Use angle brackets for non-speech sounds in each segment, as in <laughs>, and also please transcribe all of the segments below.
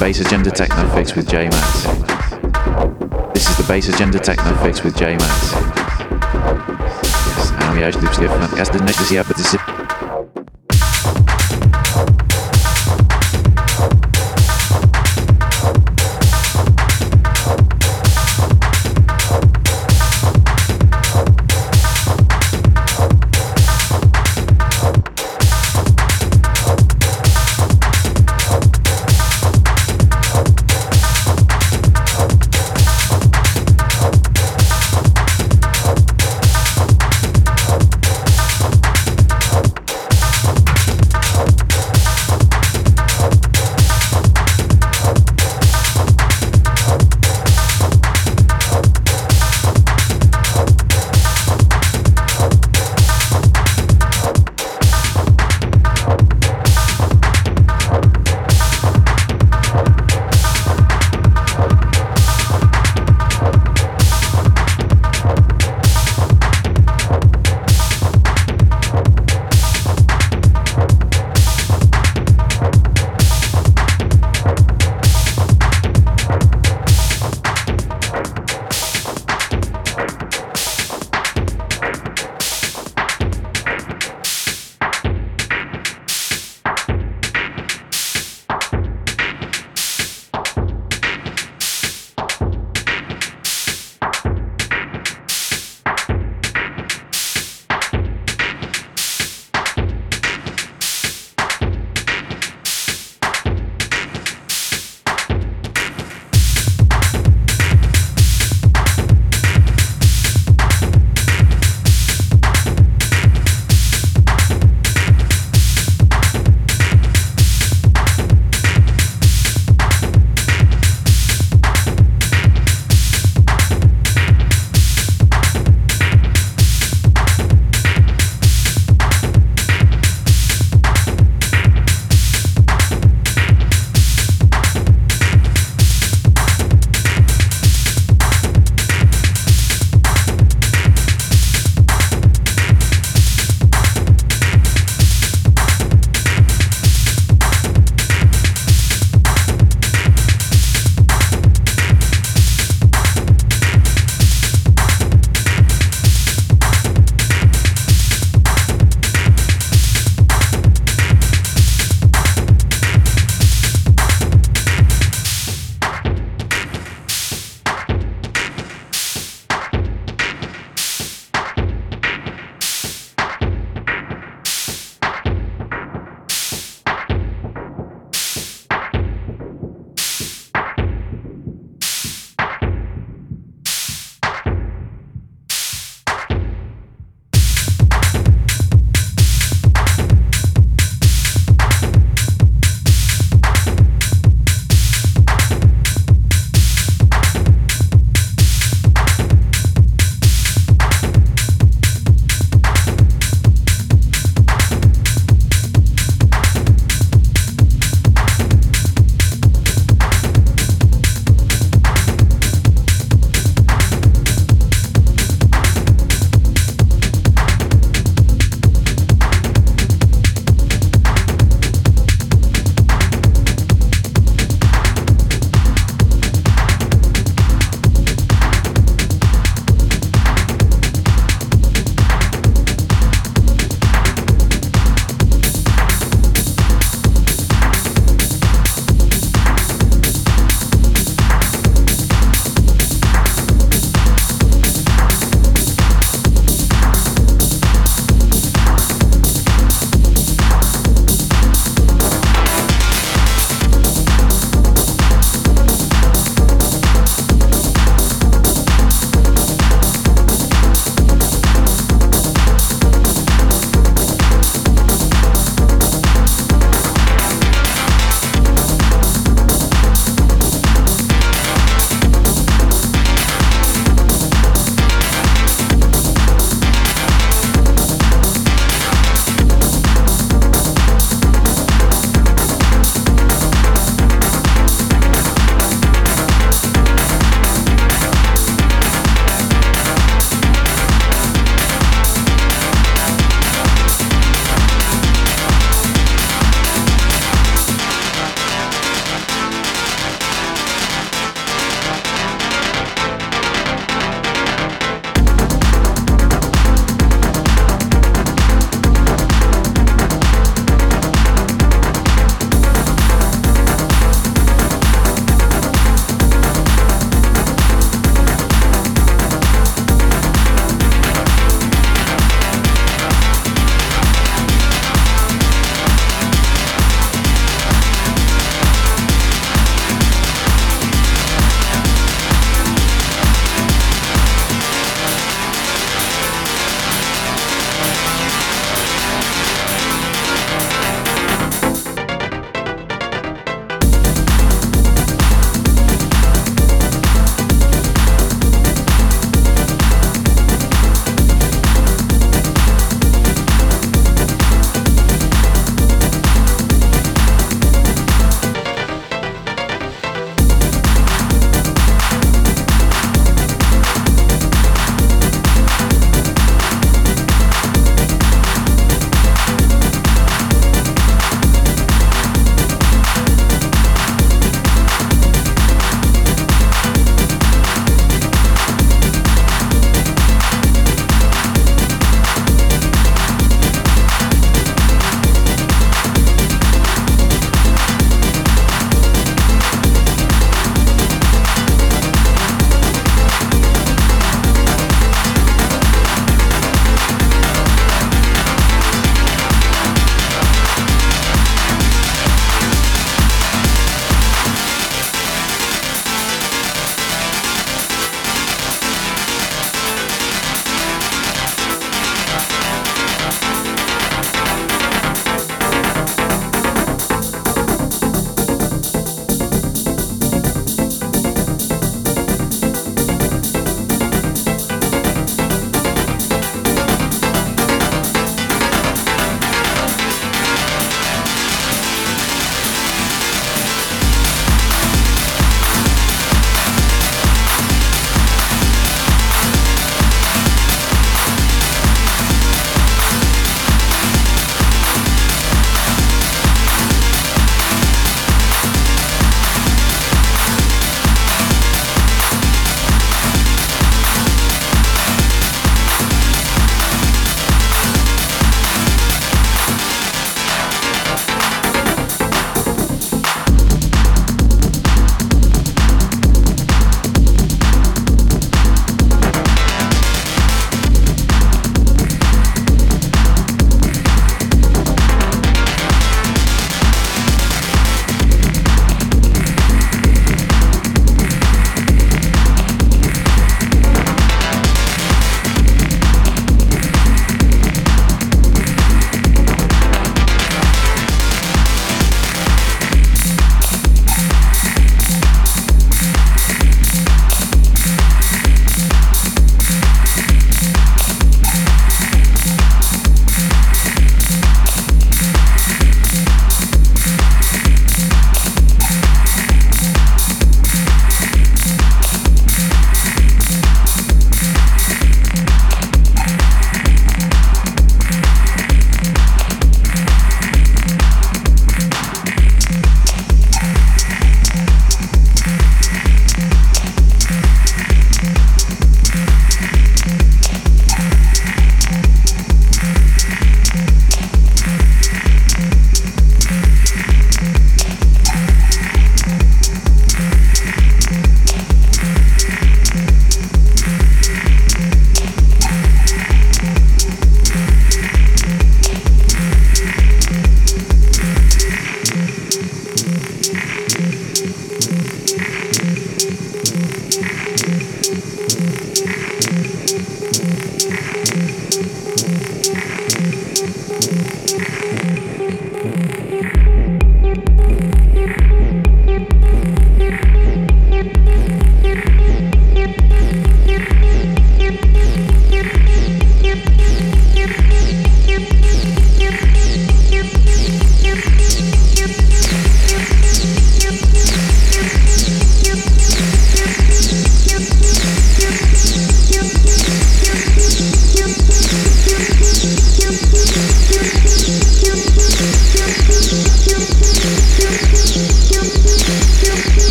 Bass Agenda Techno Fix with J Max. This is the Bass Agenda Techno Fix with J Max. Yes, hou je alsjeblieft even aan het netjes hier, het is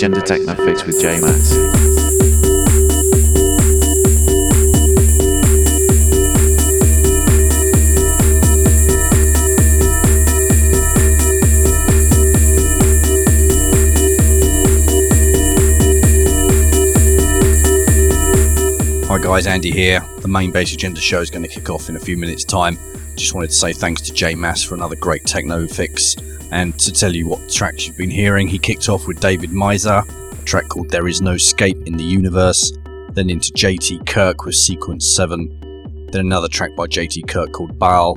Agenda Techno Fix with J Max. Hi guys, Andy here. The main Bass Agenda show is going to kick off in a few minutes' time. Just wanted to say thanks to J Max for another great techno fix. And to tell you what tracks you've been hearing, he kicked off with David Meiser, a track called There Is No Escape in the Universe, then into JT Kirk with Sequence 7, then another track by JT Kirk called Baal,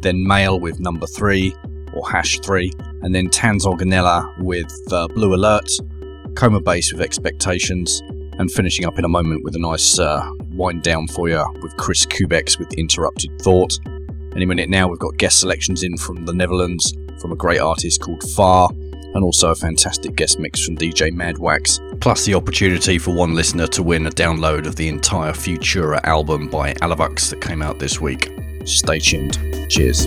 then Male with Number 3, or Hash 3, and then Tans Organella with uh, Blue Alert, Coma Bass with Expectations, and finishing up in a moment with a nice uh, wind down for you with Chris Kubex with Interrupted Thought. Any minute now, we've got guest selections in from the Netherlands, from a great artist called Far, and also a fantastic guest mix from DJ Madwax, plus the opportunity for one listener to win a download of the entire Futura album by Alavux that came out this week. Stay tuned. Cheers.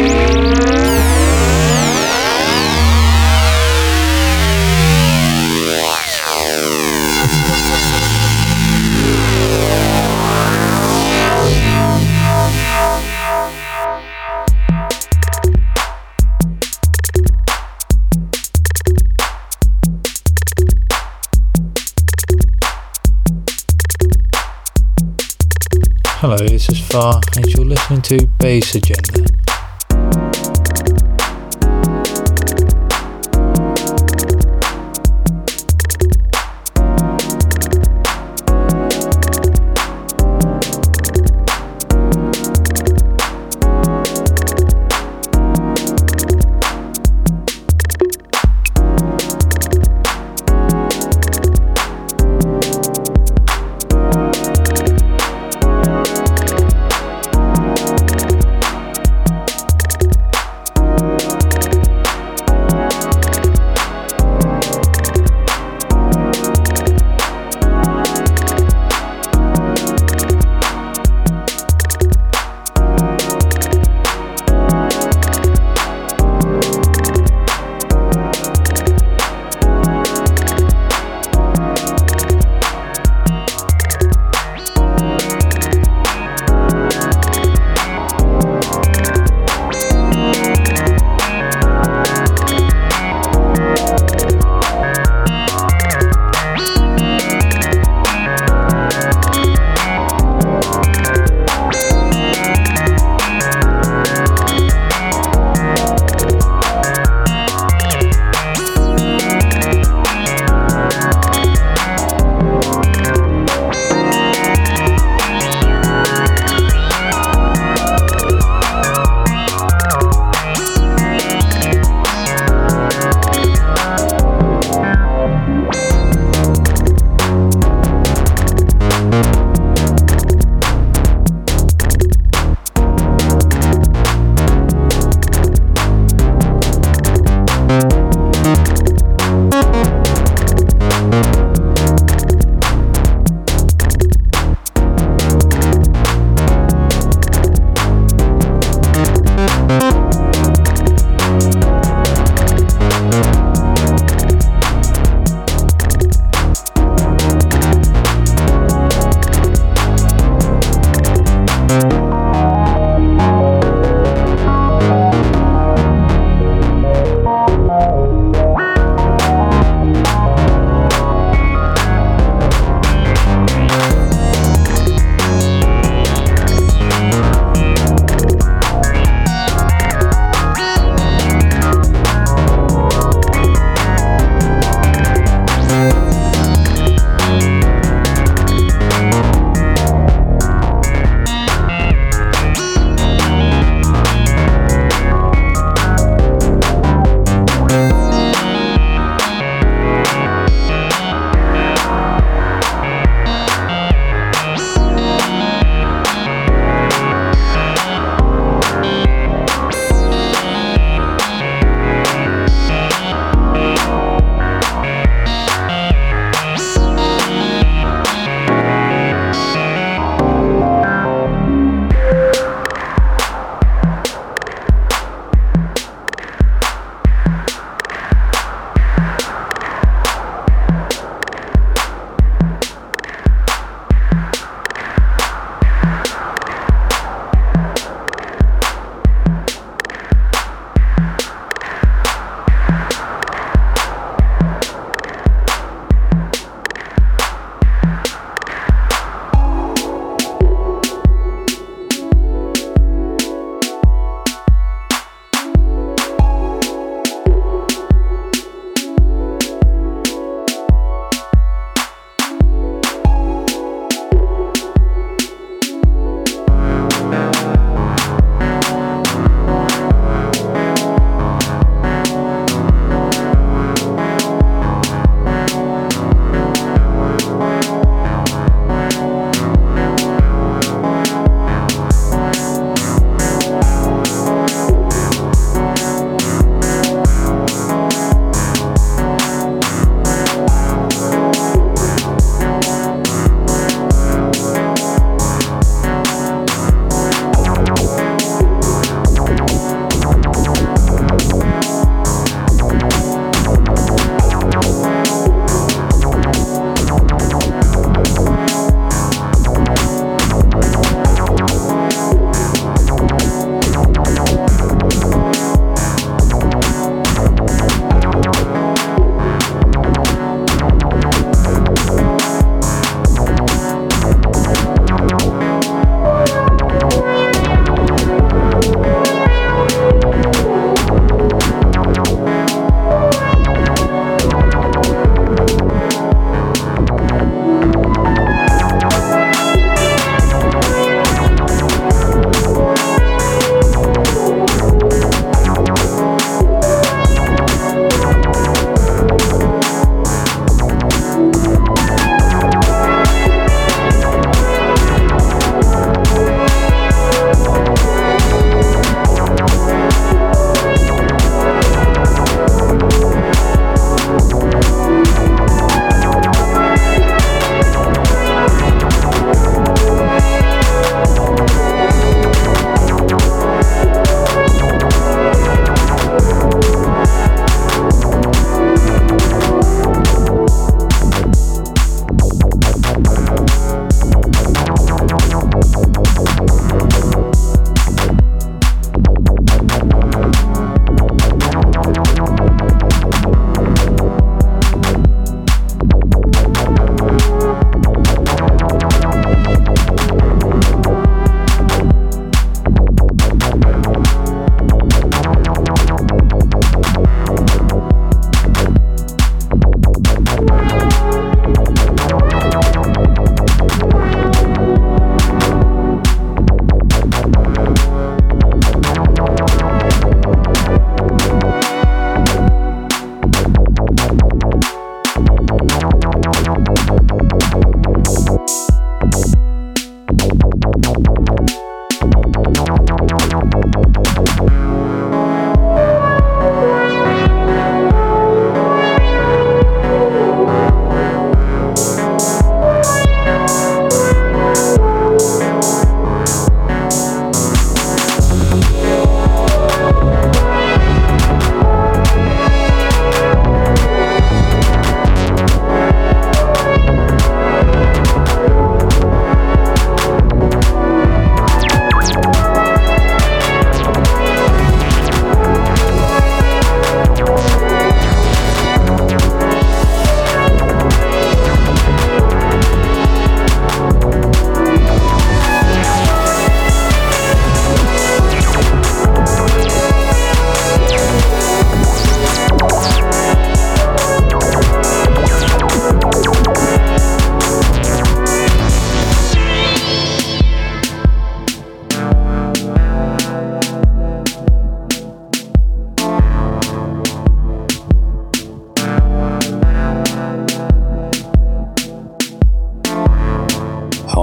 Hello, this is Far, and you're listening to Bass Agenda.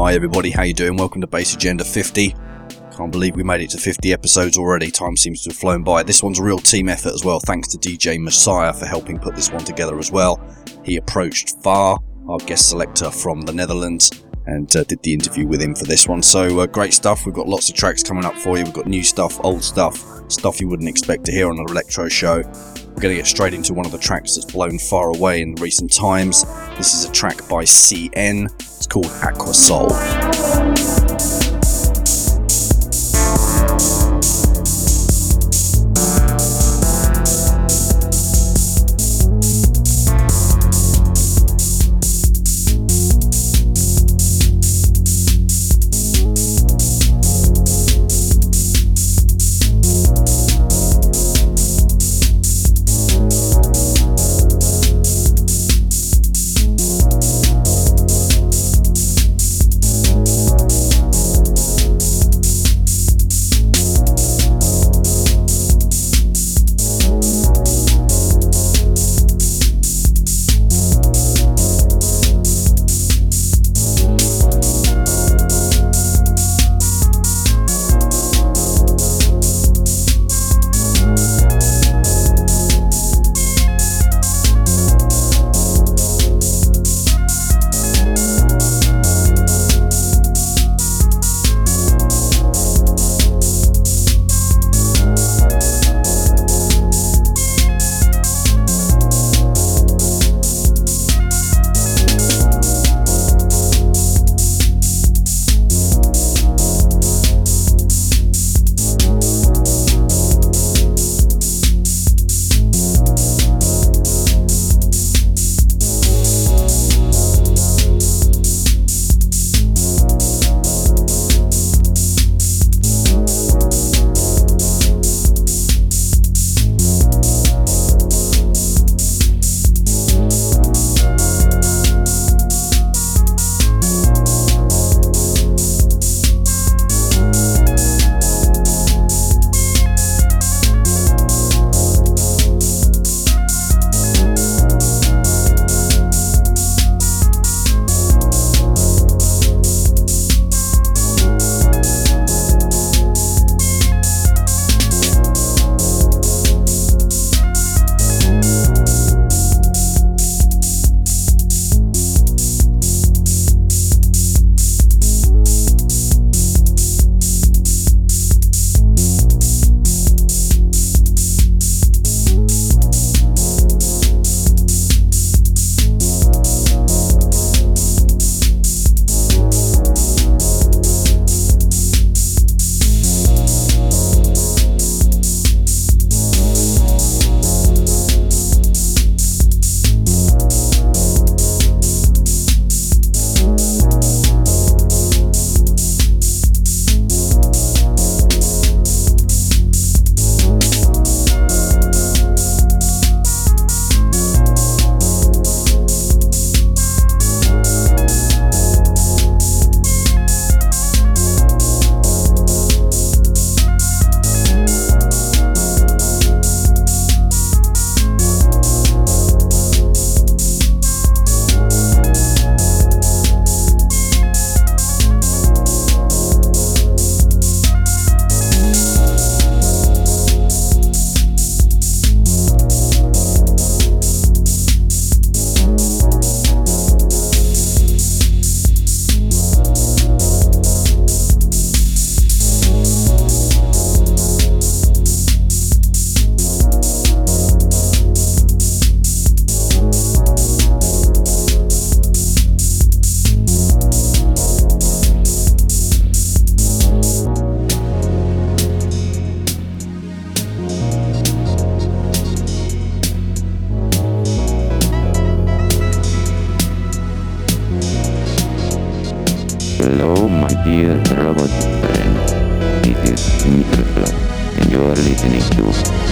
Hi everybody, how you doing? Welcome to Bass Agenda 50. Can't believe we made it to 50 episodes already. Time seems to have flown by. This one's a real team effort as well. Thanks to DJ Messiah for helping put this one together as well. He approached Far, our guest selector from the Netherlands, and uh, did the interview with him for this one. So uh, great stuff. We've got lots of tracks coming up for you. We've got new stuff, old stuff, stuff you wouldn't expect to hear on an electro show. We're going to get straight into one of the tracks that's blown far away in recent times. This is a track by CN. It's called Aqua Soul.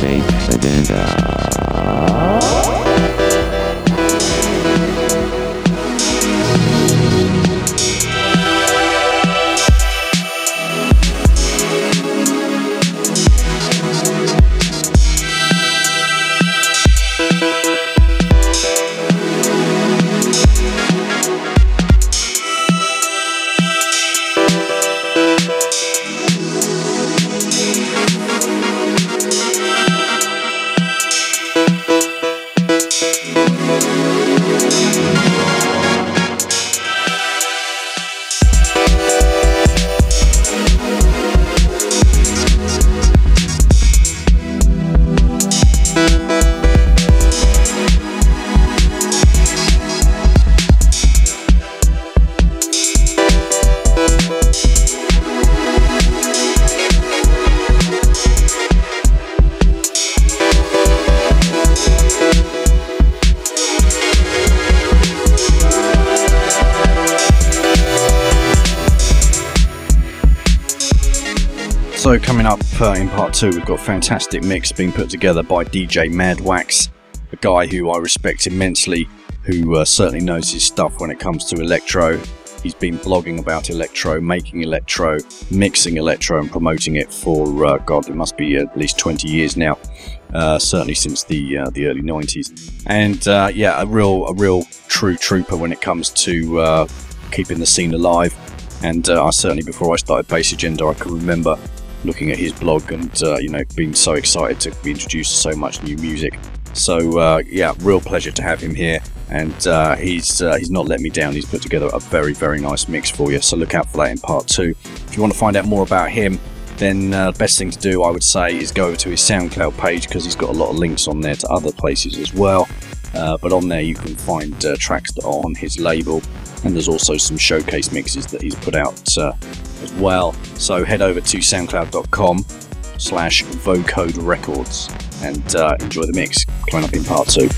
Fake Agenda. Uh, we've got a fantastic mix being put together by DJ Madwax, a guy who I respect immensely, who uh, certainly knows his stuff when it comes to electro. He's been blogging about electro, making electro, mixing electro, and promoting it for uh, God, it must be at least 20 years now. Uh, certainly since the uh, the early 90s, and uh, yeah, a real a real true trooper when it comes to uh, keeping the scene alive. And I certainly, before I started Bass Agenda, I can remember looking at his blog and uh, you know being so excited to be introduced to so much new music. So uh, yeah, real pleasure to have him here, and uh, he's uh, he's not let me down. He's put together a very very nice mix for you. So look out for that in part two. If you want to find out more about him, then uh, the best thing to do, I would say, is go over to his SoundCloud page because he's got a lot of links on there to other places as well. Uh, but on there, you can find tracks that are on his label, and there's also some showcase mixes that he's put out as well. So head over to soundcloud.com slash vocode records and uh, enjoy the mix coming up in part two.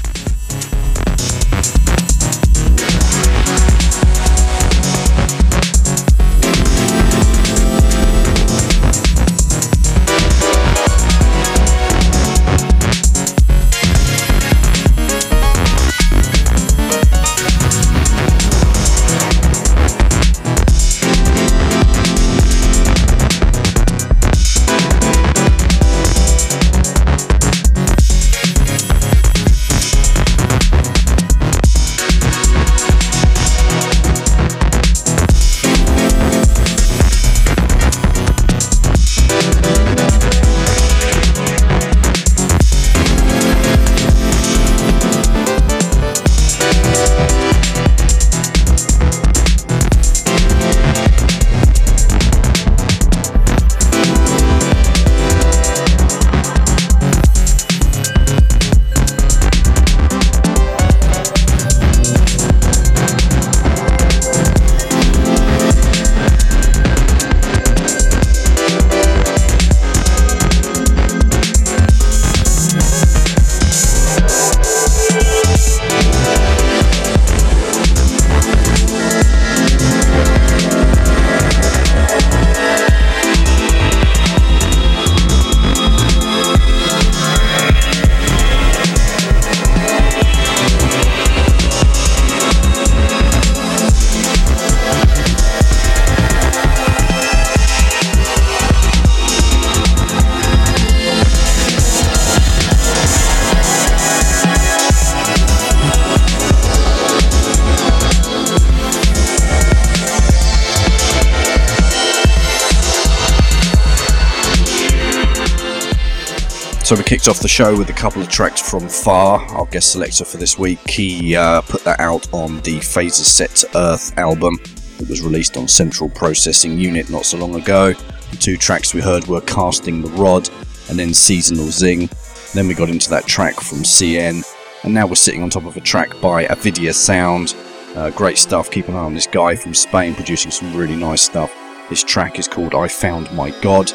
So we kicked off the show with a couple of tracks from Far, our guest selector for this week. He uh, put that out on the Phases Set to Earth album that was released on Central Processing Unit not so long ago. The two tracks we heard were Casting the Rod and then Seasonal Zing. Then we got into that track from CN, and now we're sitting on top of a track by Avidia Sound. Uh, great stuff. Keep an eye on this guy from Spain producing some really nice stuff. This track is called I Found My God.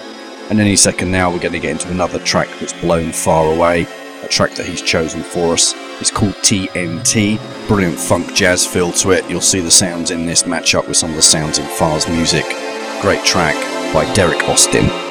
And any second now, we're going to get into another track that's blown far away. A track that he's chosen for us. It's called TNT. Brilliant funk jazz feel to it. You'll see the sounds in this match up with some of the sounds in Far's music. Great track by Derek Austin.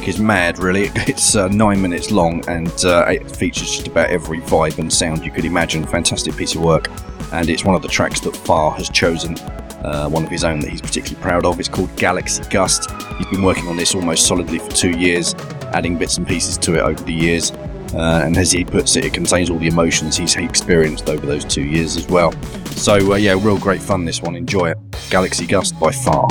Track is mad, really. <laughs> It's uh, nine minutes long and uh, it features just about every vibe and sound you could imagine. Fantastic piece of work, and it's one of the tracks that Far has chosen. Uh, one of his own that he's particularly proud of. It's called Galaxy Gust. He's been working on this almost solidly for two years, adding bits and pieces to it over the years. Uh, and as he puts it, it contains all the emotions he's experienced over those two years as well. So, uh, yeah, real great fun this one. Enjoy it. Galaxy Gust by far.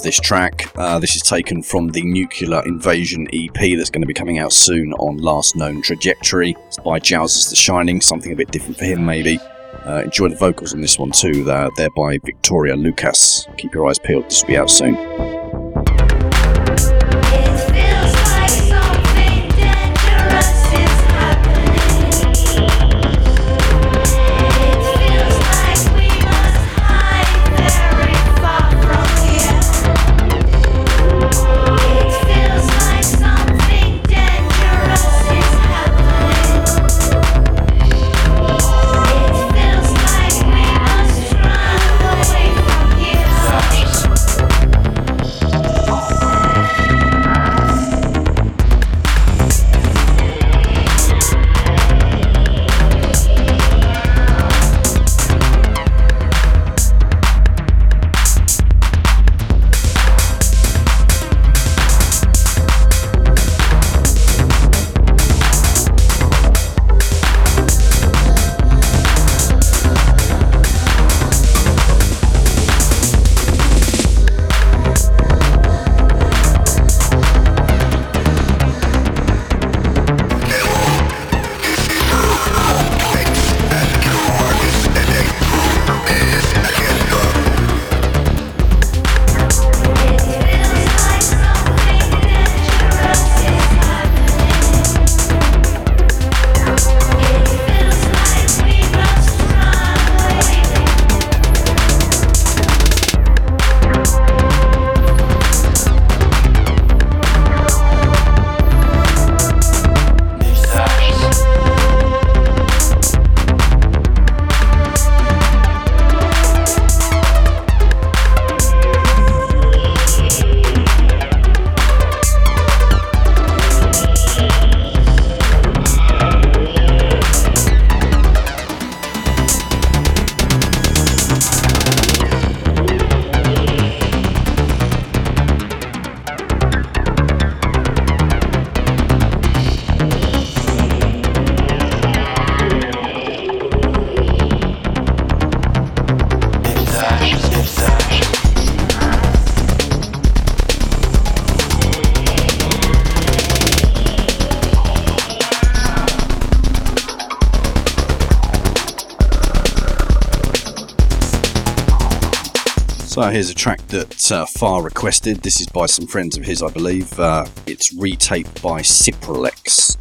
Love this track. Uh, this is taken from the Nuclear Invasion EP that's going to be coming out soon on Last Known Trajectory. It's by Jows's The Shining, something a bit different for him, maybe. Uh, enjoy the vocals on this one too. They're, they're by Victoria Lucas. Keep your eyes peeled, this will be out soon. So here's a track that uh, Far requested. This is by some friends of his, I believe. Uh, it's retaped by Ciprolex.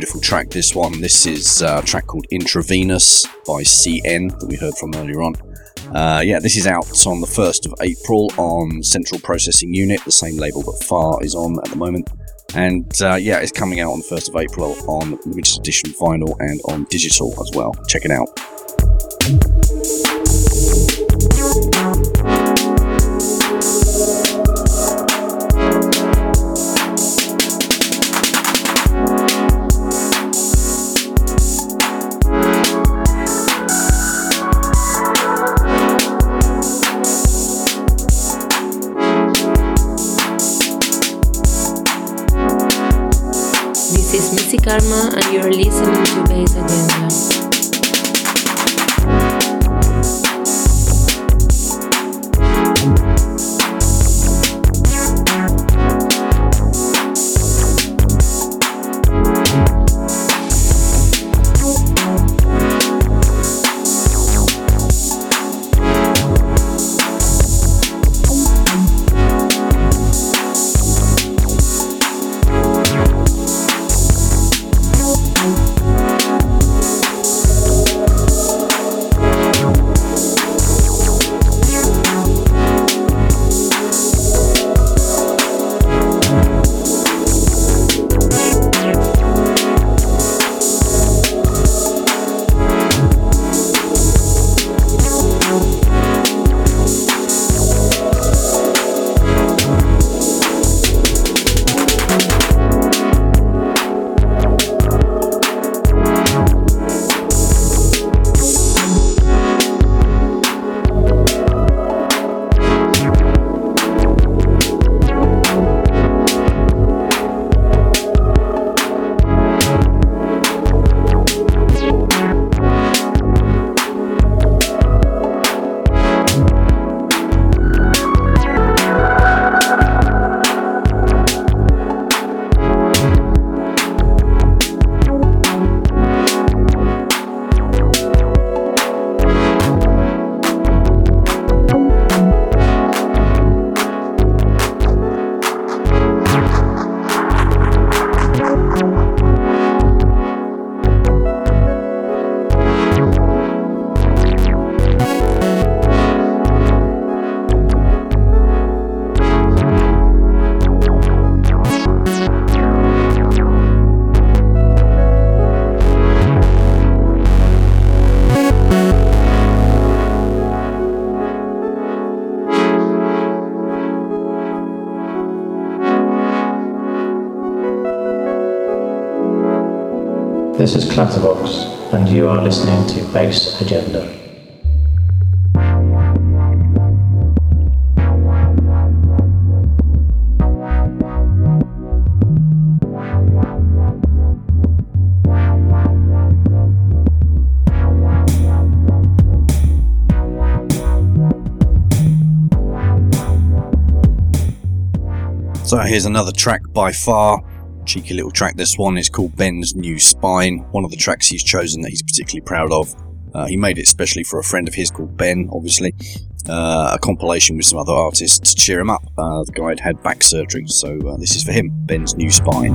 Beautiful track, this one. This is a track called Intravenous by CN that we heard from earlier on. Uh, yeah, this is out on the 1st of April on Central Processing Unit, the same label that Far is on at the moment. And uh, yeah, it's coming out on the 1st of April on limited edition vinyl and on digital as well. Check it out. Clatterbox, and you are listening to Bass Agenda. So here's another track by far cheeky little track. This one is called Ben's New Spine, one of the tracks he's chosen that he's particularly proud of. Uh, he made it especially for a friend of his called Ben, obviously. Uh, a compilation with some other artists to cheer him up. Uh, the guy had had back surgery, so uh, this is for him Ben's New Spine.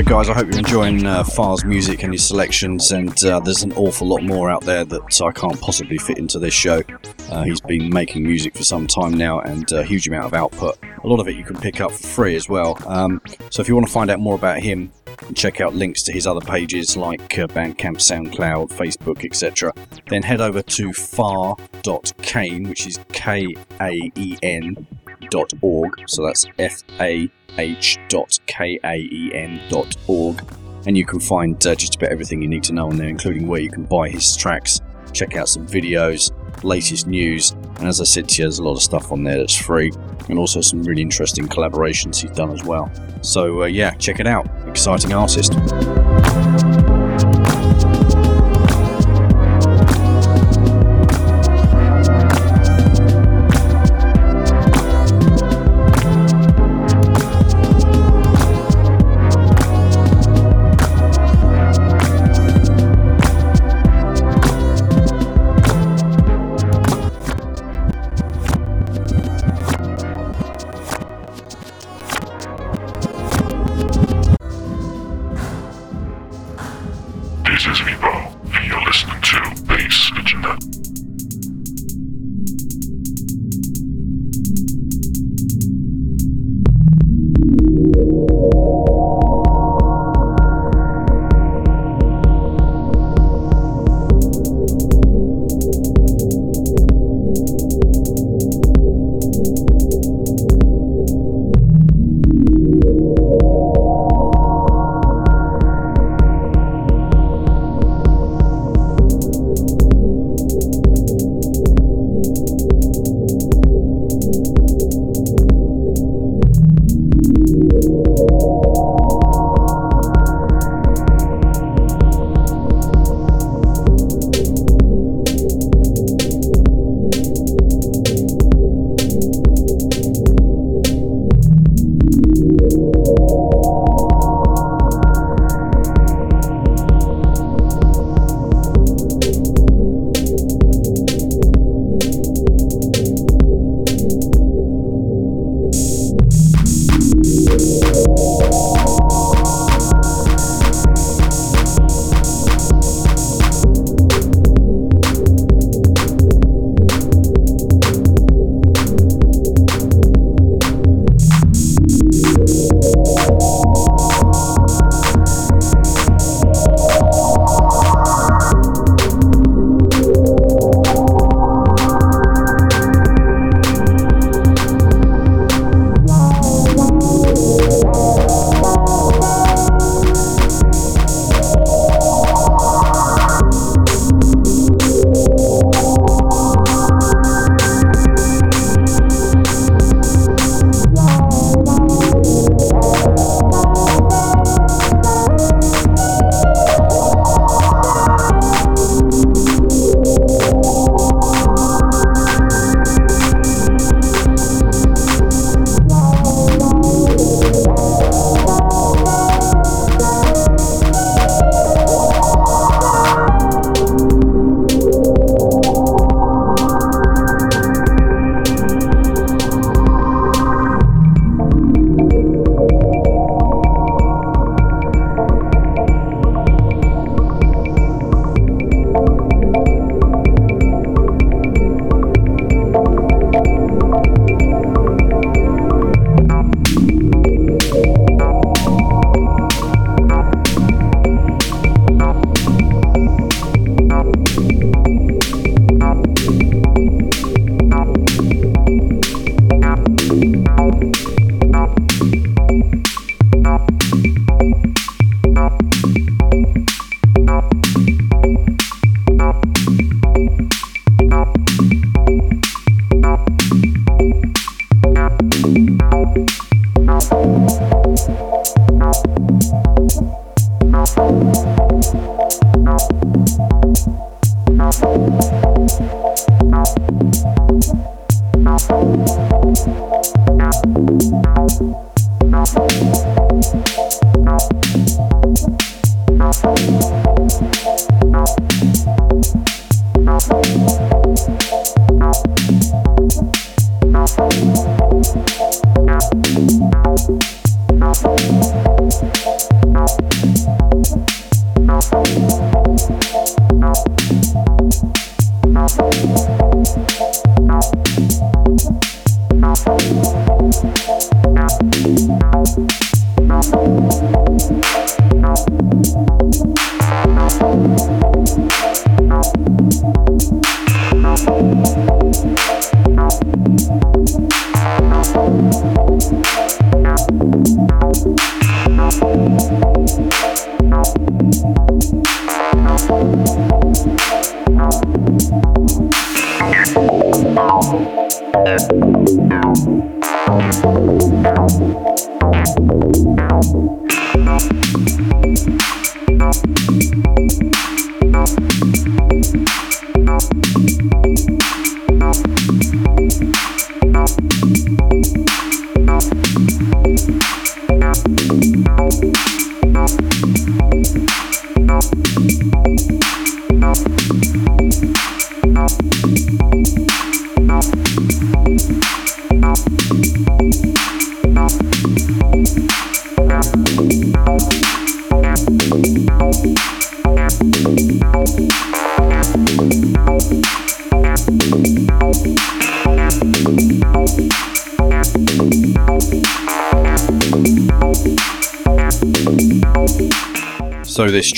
So, guys, I hope you're enjoying uh, Far's music and his selections. And uh, there's an awful lot more out there that I can't possibly fit into this show. Uh, he's been making music for some time now and a huge amount of output. A lot of it you can pick up for free as well. Um, so, if you want to find out more about him, and check out links to his other pages like uh, Bandcamp, SoundCloud, Facebook, etc., then head over to far.kaen, which is K A E N dot org. So that's F A H dot K A E N dot org. And you can find uh, just about everything you need to know on there, including where you can buy his tracks, check out some videos, latest news, and as I said to you, there's a lot of stuff on there that's free, and also some really interesting collaborations he's done as well. So, uh, yeah, check it out. Exciting artist.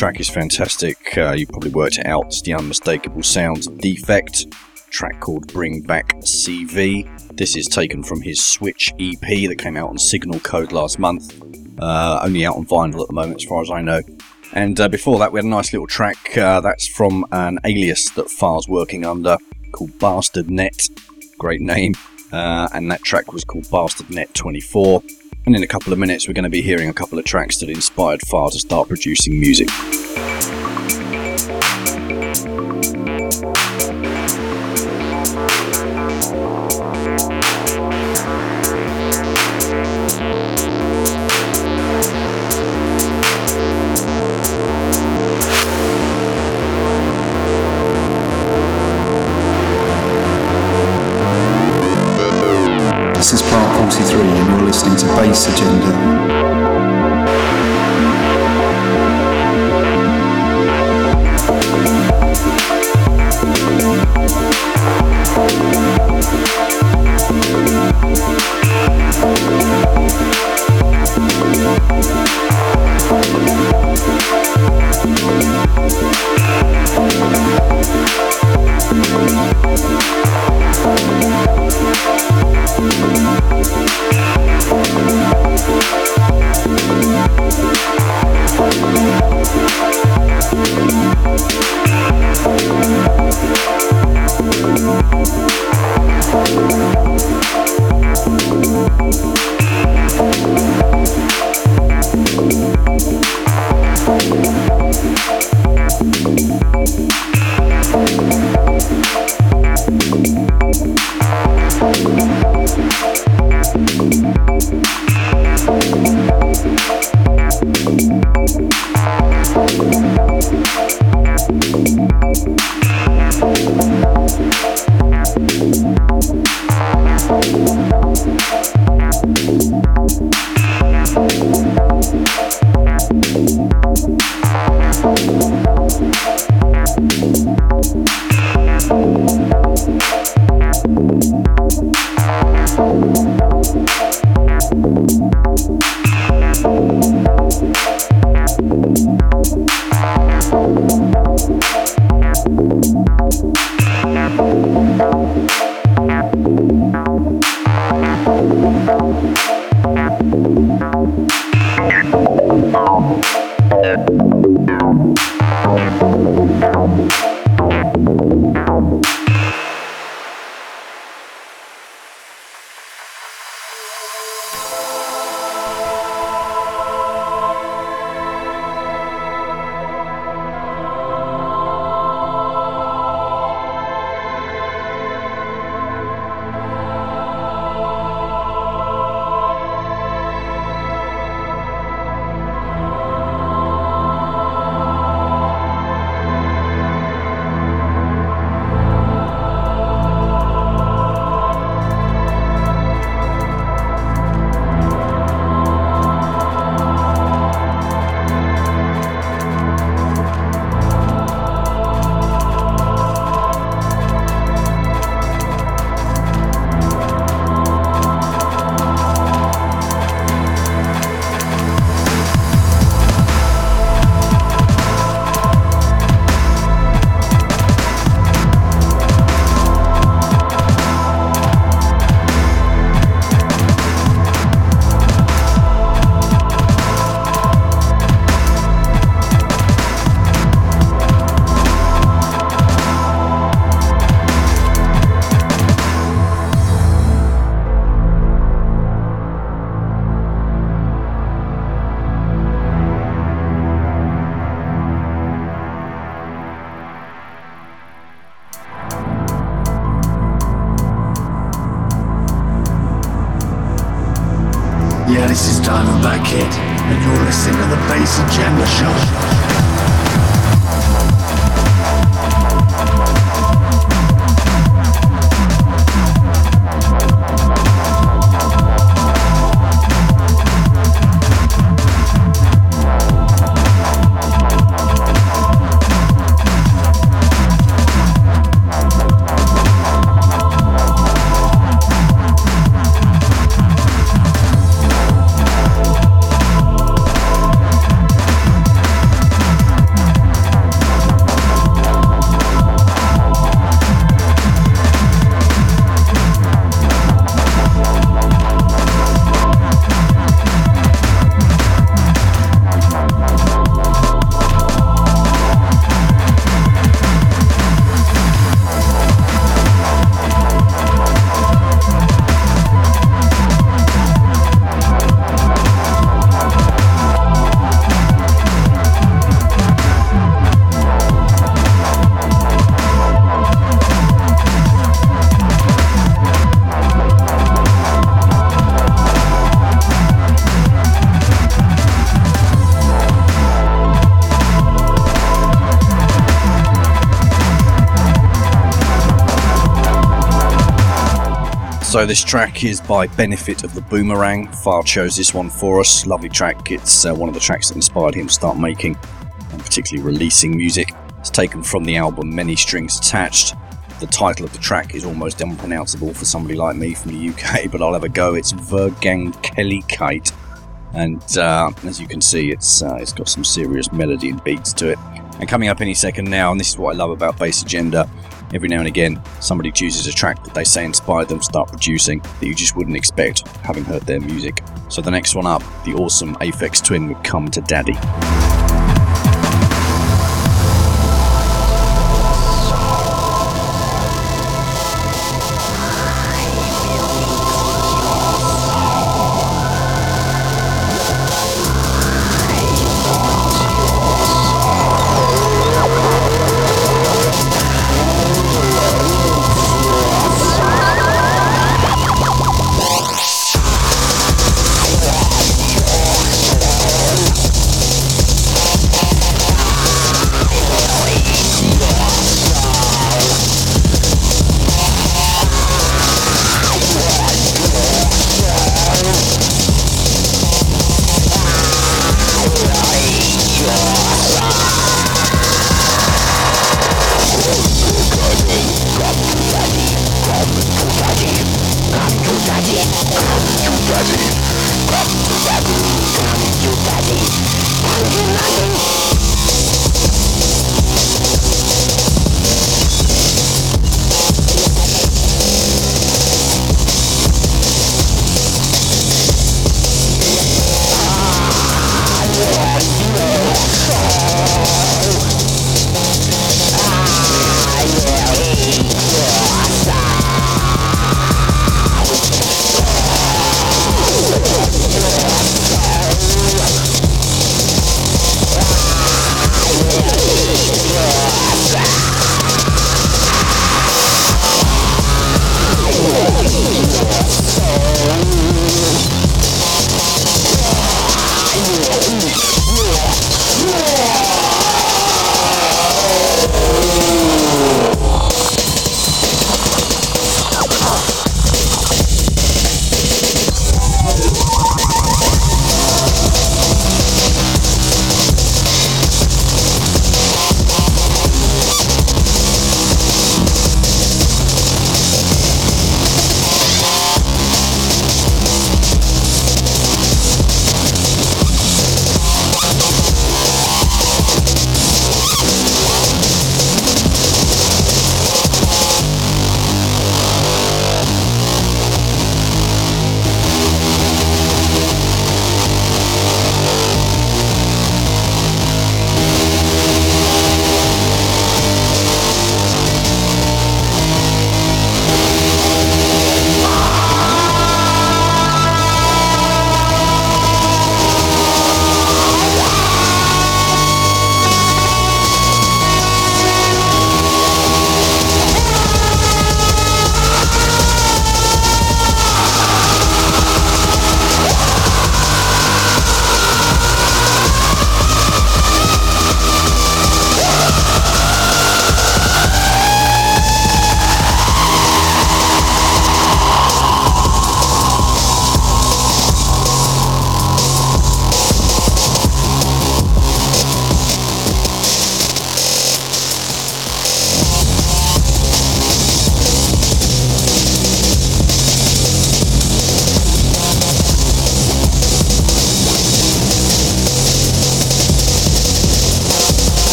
Track is fantastic. Uh, you probably worked it out. It's the unmistakable sounds Defekt. Track called Bring Back CV. This is taken from his Switch EP that came out on Signal Code last month. Uh, only out on vinyl at the moment, as far as I know. And uh, before that, we had a nice little track. Uh, that's from an alias that Far's working under called Bastard Net. Great name. Uh, and that track was called Bastard Net 24. And in a couple of minutes, we're going to be hearing a couple of tracks that inspired Far to start producing music. Listening So this track is by Benefit of the Boomerang. Far chose this one for us. Lovely track. It's uh, one of the tracks that inspired him to start making and particularly releasing music. It's taken from the album Many Strings Attached. The title of the track is almost unpronounceable for somebody like me from the UK, <laughs> but I'll have a go. It's Vergang Kelly Kite, and uh, as you can see, it's uh, it's got some serious melody and beats to it. And coming up any second now, and this is what I love about Bass Agenda every now and again somebody chooses a track that they say inspired them to start producing that you just wouldn't expect having heard their music. So the next one up, the awesome Aphex Twin would come to Daddy.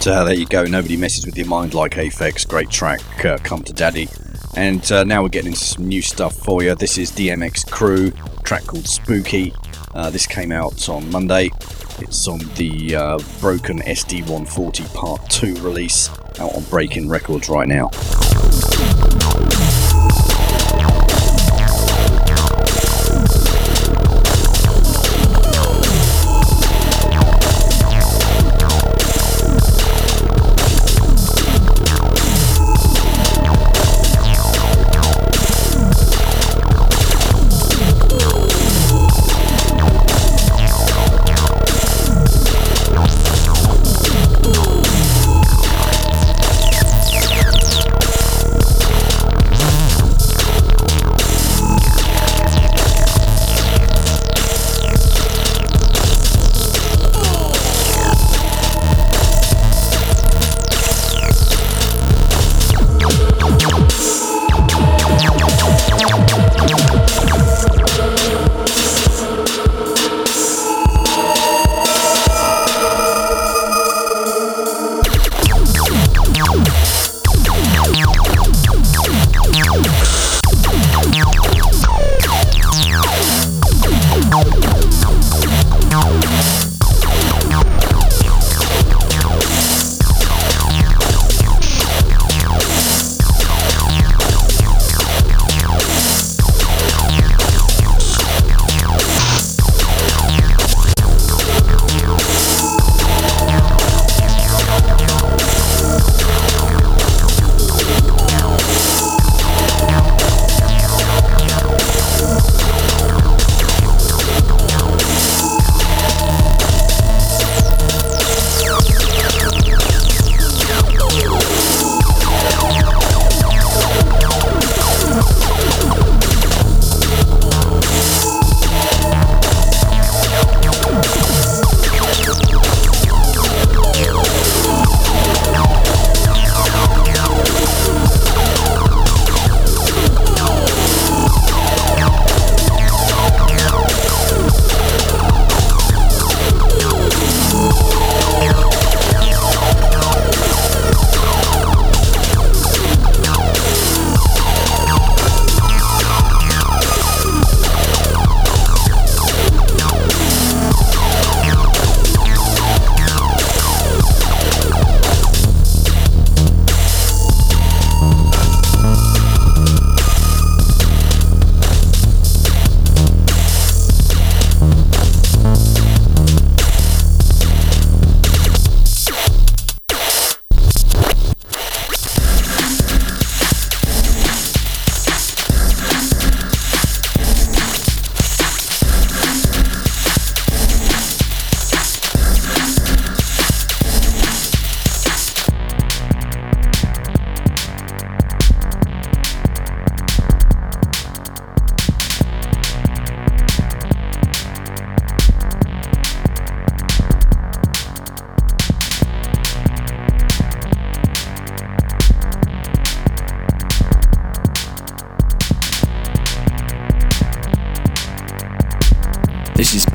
But uh, there you go. Nobody messes with your mind like Aphex. Great track. Uh, Come to Daddy. And uh, now we're getting into some new stuff for you. This is DMX Crew, track called Spooky. Uh, this came out on Monday. It's on the uh, Broken SD140 Part 2 release out on Breaking Records right now.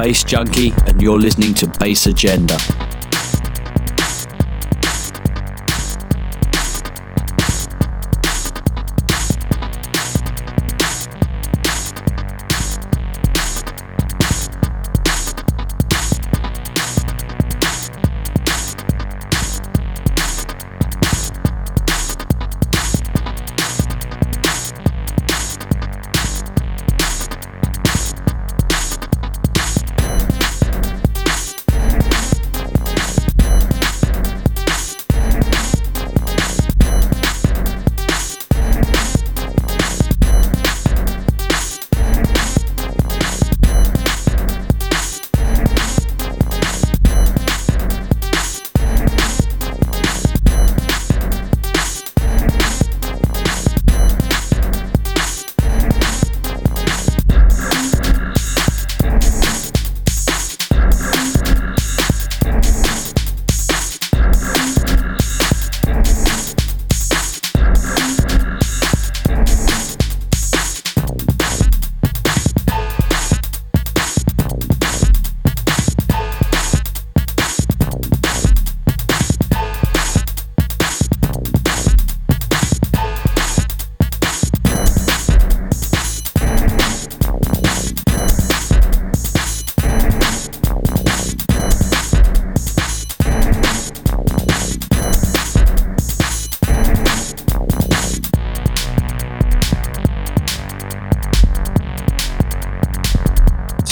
Bass Junkie, and you're listening to Bass Agenda.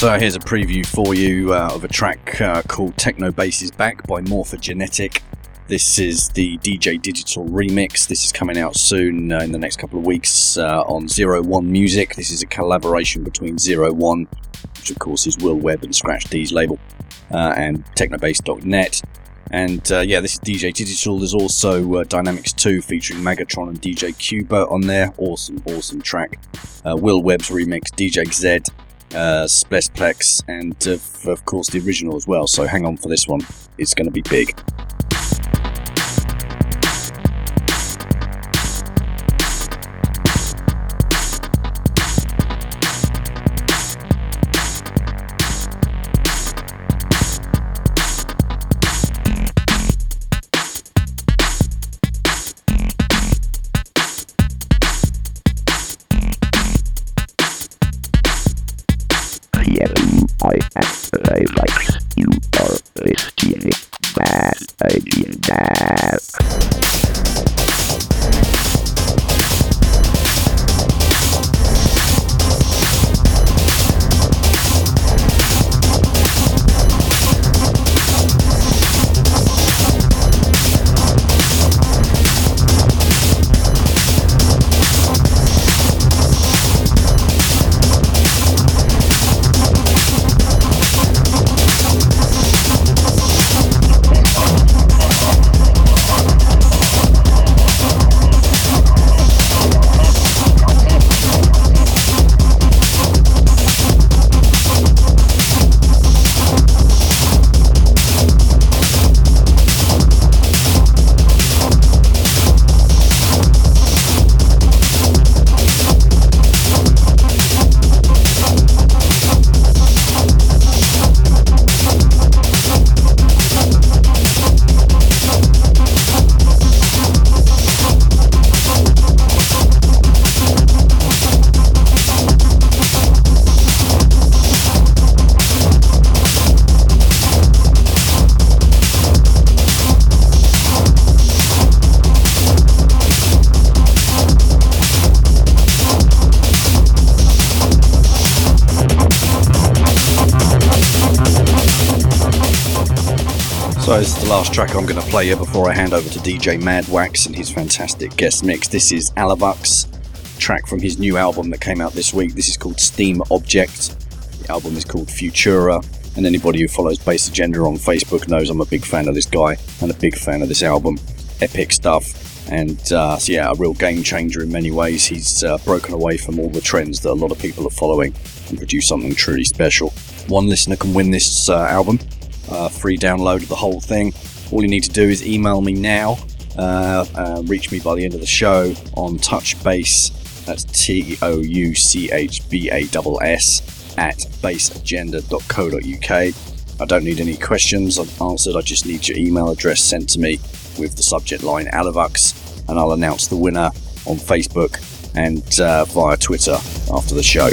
So here's a preview for you uh, of a track uh, called Techno Bass is Back by Morphogenetic. This is the DJ Digital remix. This is coming out soon uh, in the next couple of weeks uh, on Zero One Music. This is a collaboration between Zero One, which of course is Will Webb and Scratch D's label, uh, and Technobass.net. And uh, yeah, this is DJ Digital. There's also Dynamics 2 featuring Magatron and DJ Cuba on there. Awesome, awesome track. Will Webb's remix, DJ Zed, uh, Splesplex, and uh, of course the original as well. So hang on for this one, it's going to be big. Track I'm going to play here before I hand over to DJ Madwax and his fantastic guest mix. This is Alavux, track from his new album that came out this week. This is called Steam Object. The album is called Futura. And anybody who follows Bass Agenda on Facebook knows I'm a big fan of this guy and a big fan of this album. Epic stuff. And uh, so yeah, a real game changer in many ways. He's uh, broken away from all the trends that a lot of people are following and produced something truly special. One listener can win this uh, album uh, free download of the whole thing. All you need to do is email me now, uh, uh, reach me by the end of the show on Touchbase, that's T O U C H B A S, at bassagenda.co.uk. I don't need any questions I've answered, I just need your email address sent to me with the subject line Alavux, and I'll announce the winner on Facebook and uh, via Twitter after the show.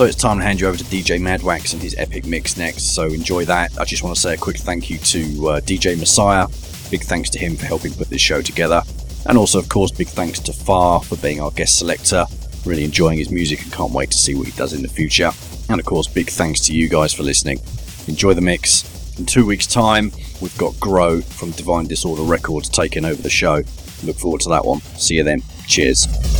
So it's time to hand you over to DJ Madwax and his epic mix next. So enjoy that. I just want to say a quick thank you to uh, DJ Messiah. Big thanks to him for helping put this show together. And also, of course, big thanks to Far for being our guest selector. Really enjoying his music and can't wait to see what he does in the future. And of course, big thanks to you guys for listening. Enjoy the mix. In two weeks' time, we've got Grow from Divine Disorder Records taking over the show. Look forward to that one. See you then. Cheers.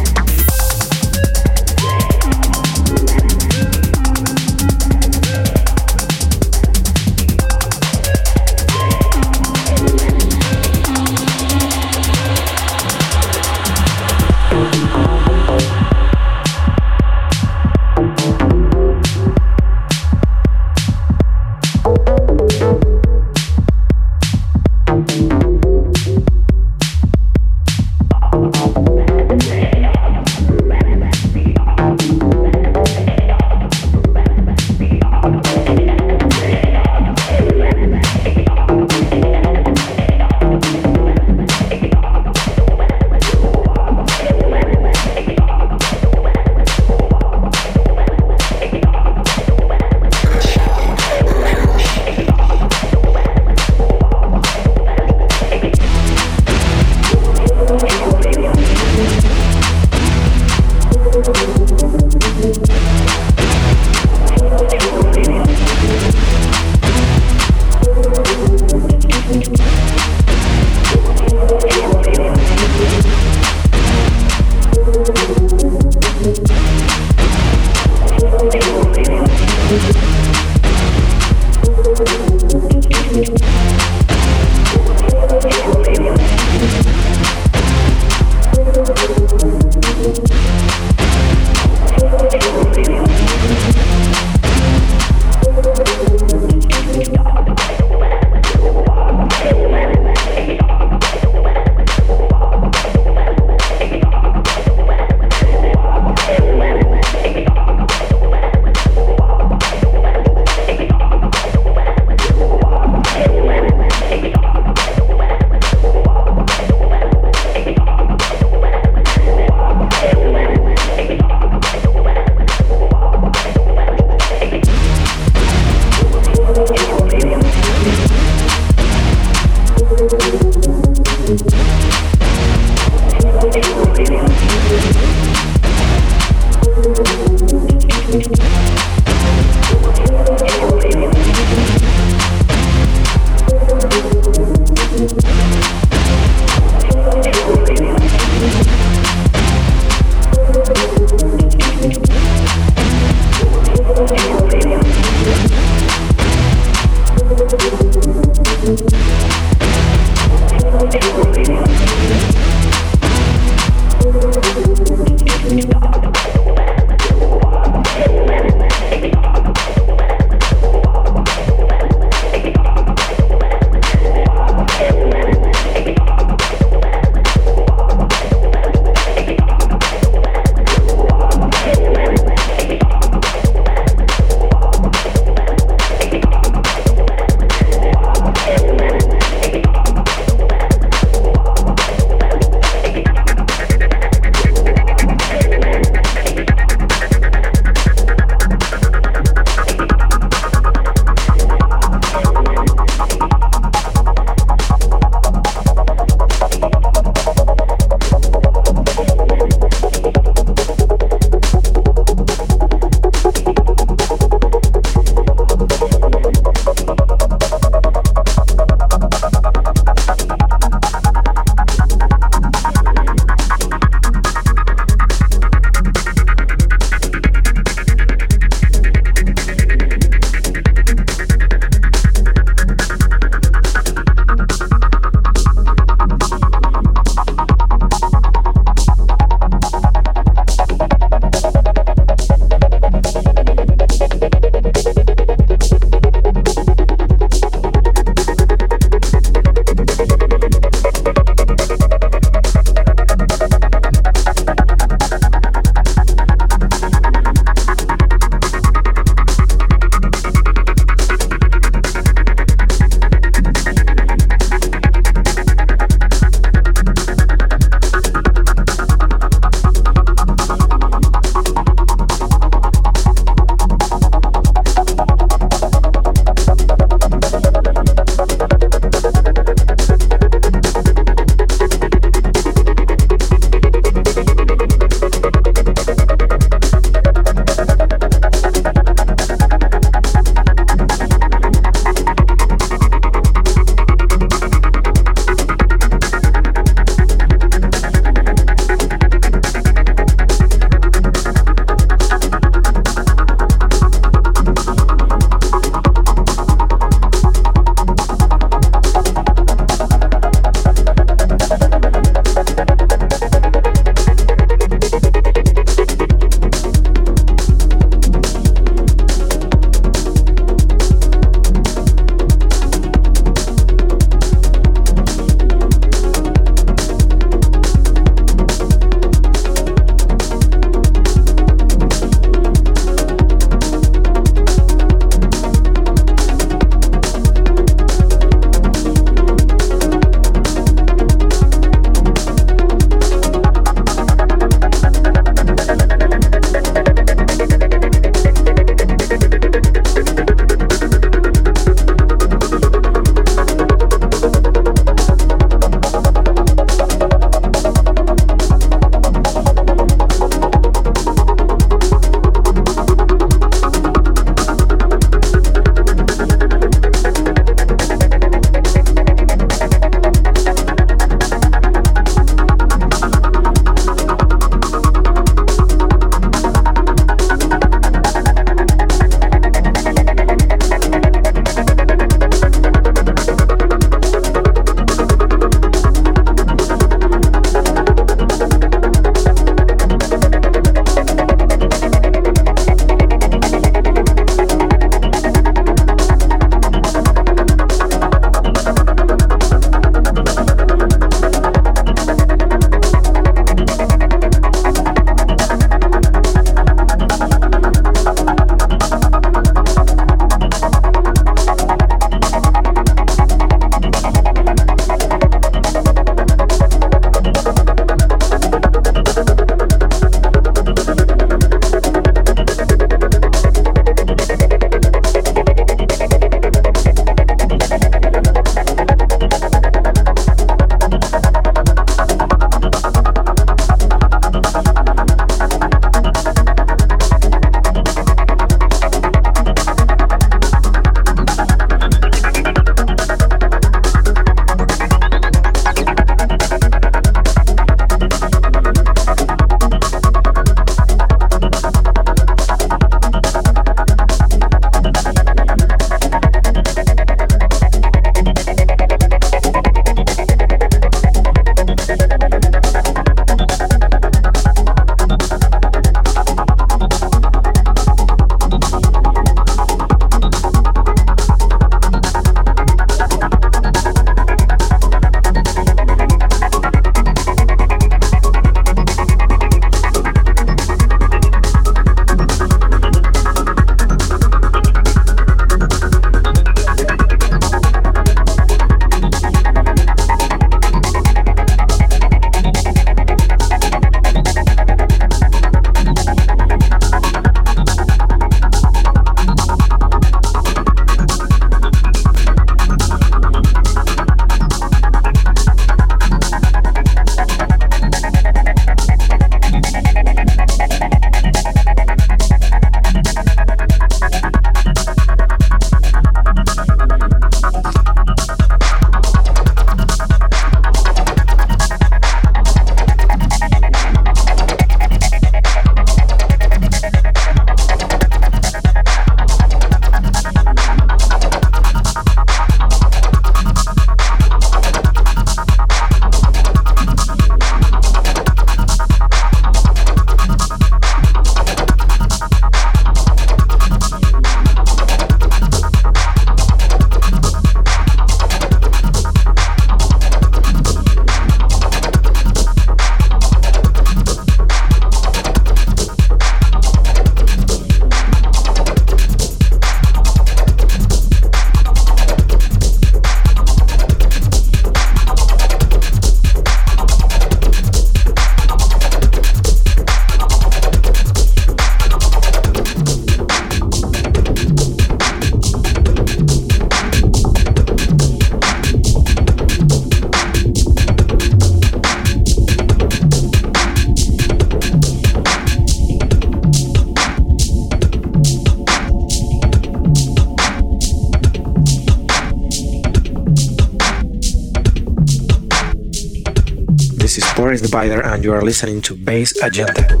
and you are listening to Bass Agenda.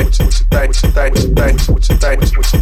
Thanks. you Thanks. what you think, what you.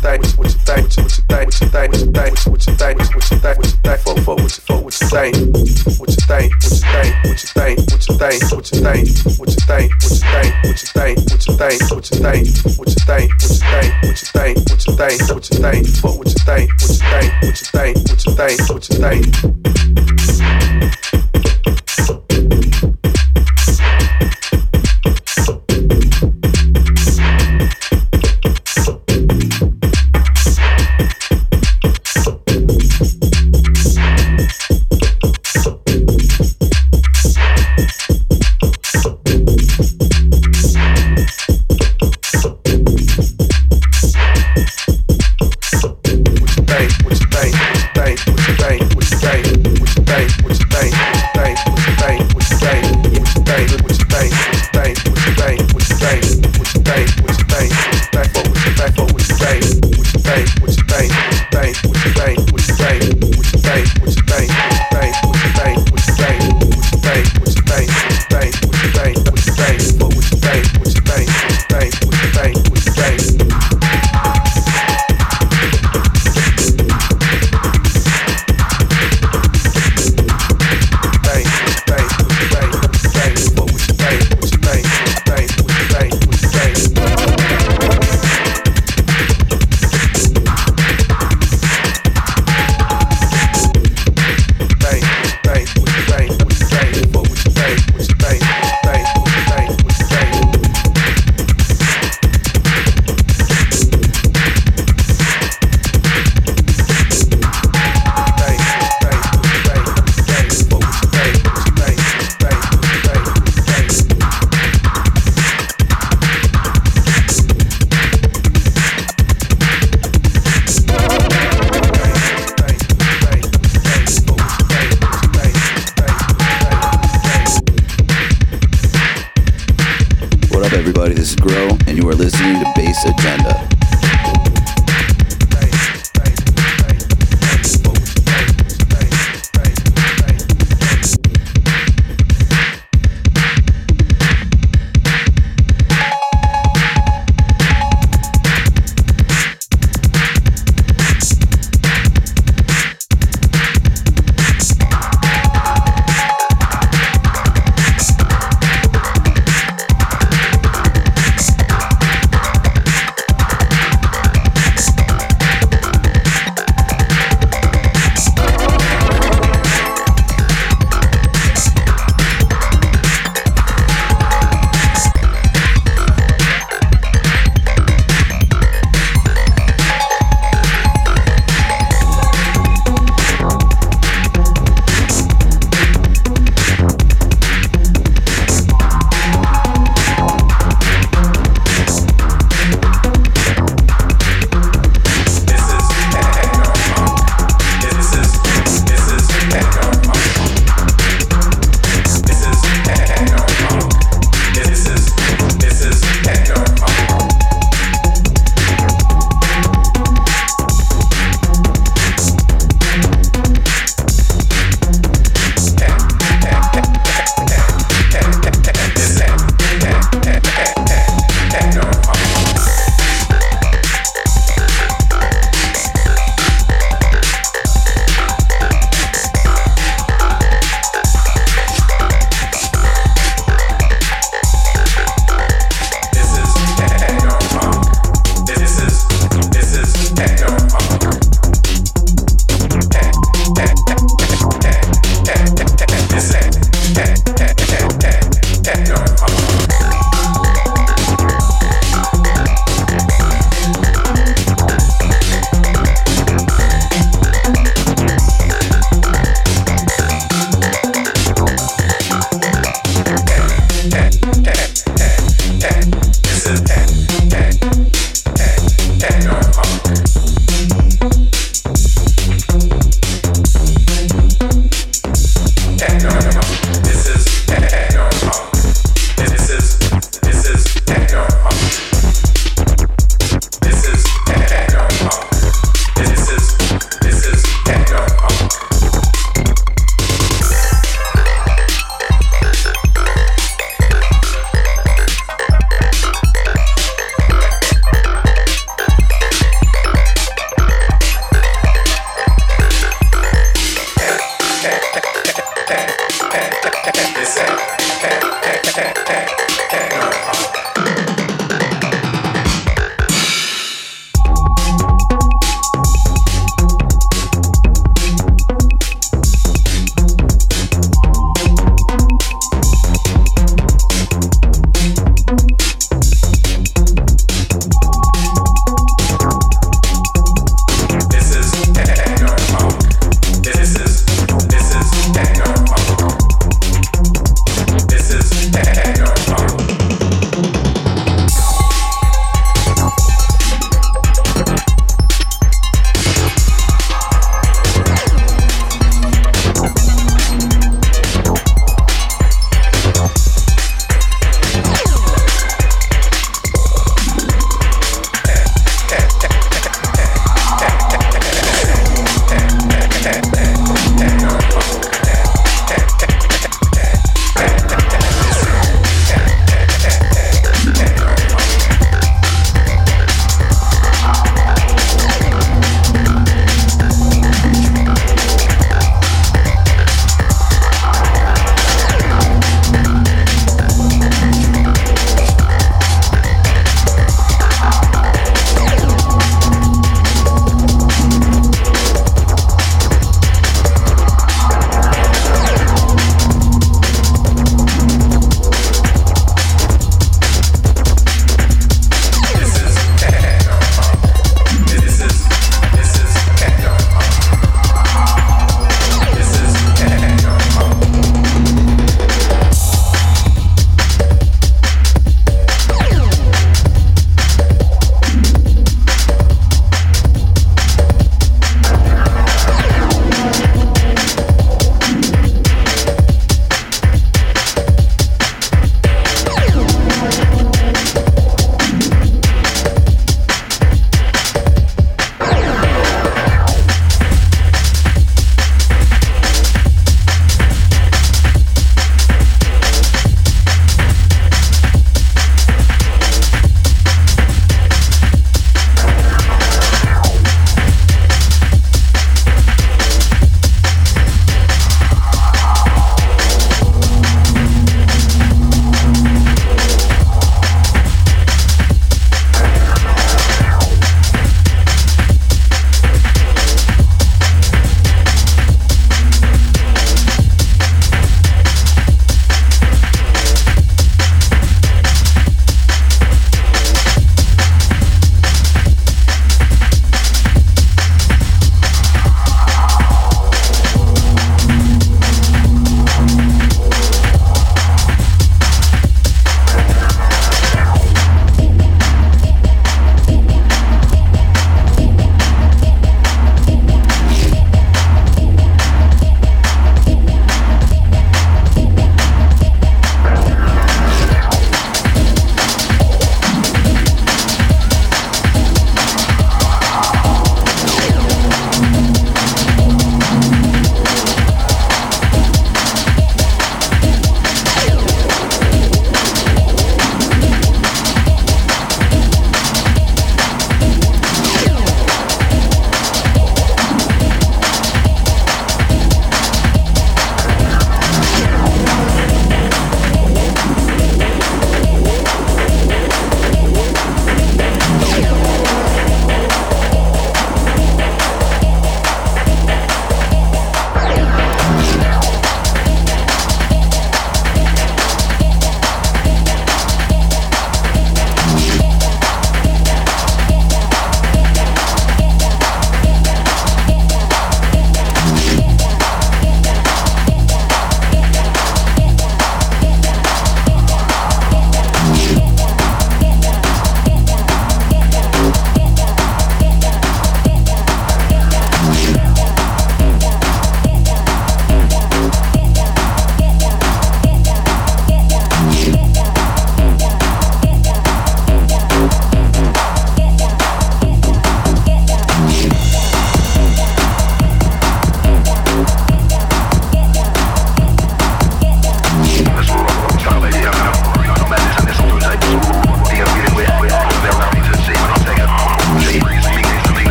You are listening to Bass Agenda.